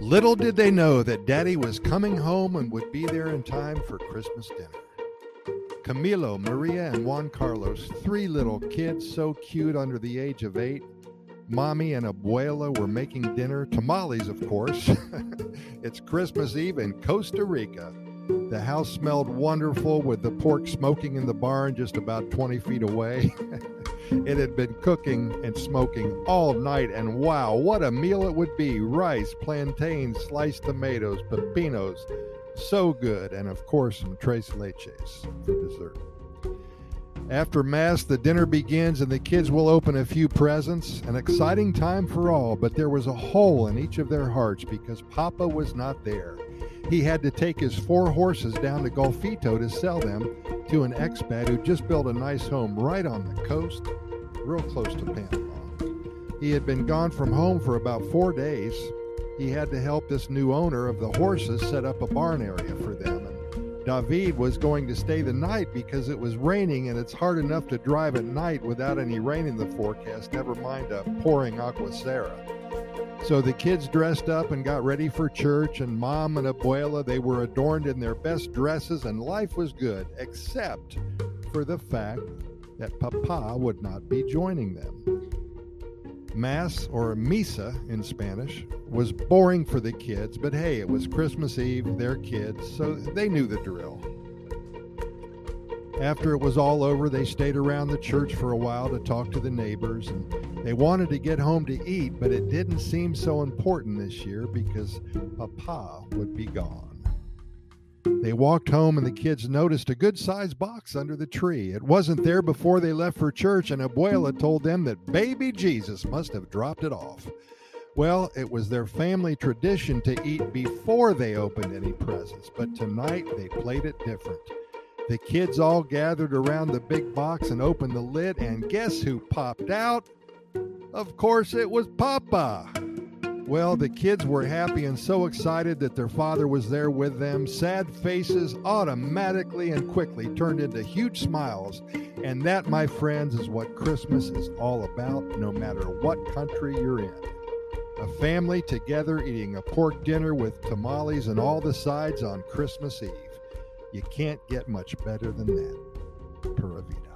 Little did they know that Daddy was coming home and would be there in time for Christmas dinner. Camilo, Maria, and Juan Carlos, three little kids so cute under the age of eight. Mommy and Abuela were making dinner, tamales, of course. it's Christmas Eve in Costa Rica. The house smelled wonderful with the pork smoking in the barn just about 20 feet away. it had been cooking and smoking all night, and wow, what a meal it would be! Rice, plantains, sliced tomatoes, pepinos. So good, and of course, some tres leches for dessert. After Mass, the dinner begins and the kids will open a few presents. An exciting time for all, but there was a hole in each of their hearts because Papa was not there. He had to take his four horses down to Golfito to sell them to an expat who just built a nice home right on the coast, real close to Panama. He had been gone from home for about four days. He had to help this new owner of the horses set up a barn area for them. And David was going to stay the night because it was raining and it's hard enough to drive at night without any rain in the forecast, never mind a pouring aguacera. So the kids dressed up and got ready for church, and mom and abuela, they were adorned in their best dresses, and life was good, except for the fact that Papa would not be joining them. Mass, or Misa in Spanish, was boring for the kids, but hey, it was Christmas Eve, they're kids, so they knew the drill. After it was all over, they stayed around the church for a while to talk to the neighbors, and they wanted to get home to eat, but it didn't seem so important this year because Papa would be gone. They walked home, and the kids noticed a good sized box under the tree. It wasn't there before they left for church, and Abuela told them that baby Jesus must have dropped it off. Well, it was their family tradition to eat before they opened any presents, but tonight they played it different. The kids all gathered around the big box and opened the lid, and guess who popped out? Of course, it was Papa. Well, the kids were happy and so excited that their father was there with them. Sad faces automatically and quickly turned into huge smiles. And that, my friends, is what Christmas is all about, no matter what country you're in. A family together eating a pork dinner with tamales and all the sides on Christmas Eve. You can't get much better than that. Pura Vida.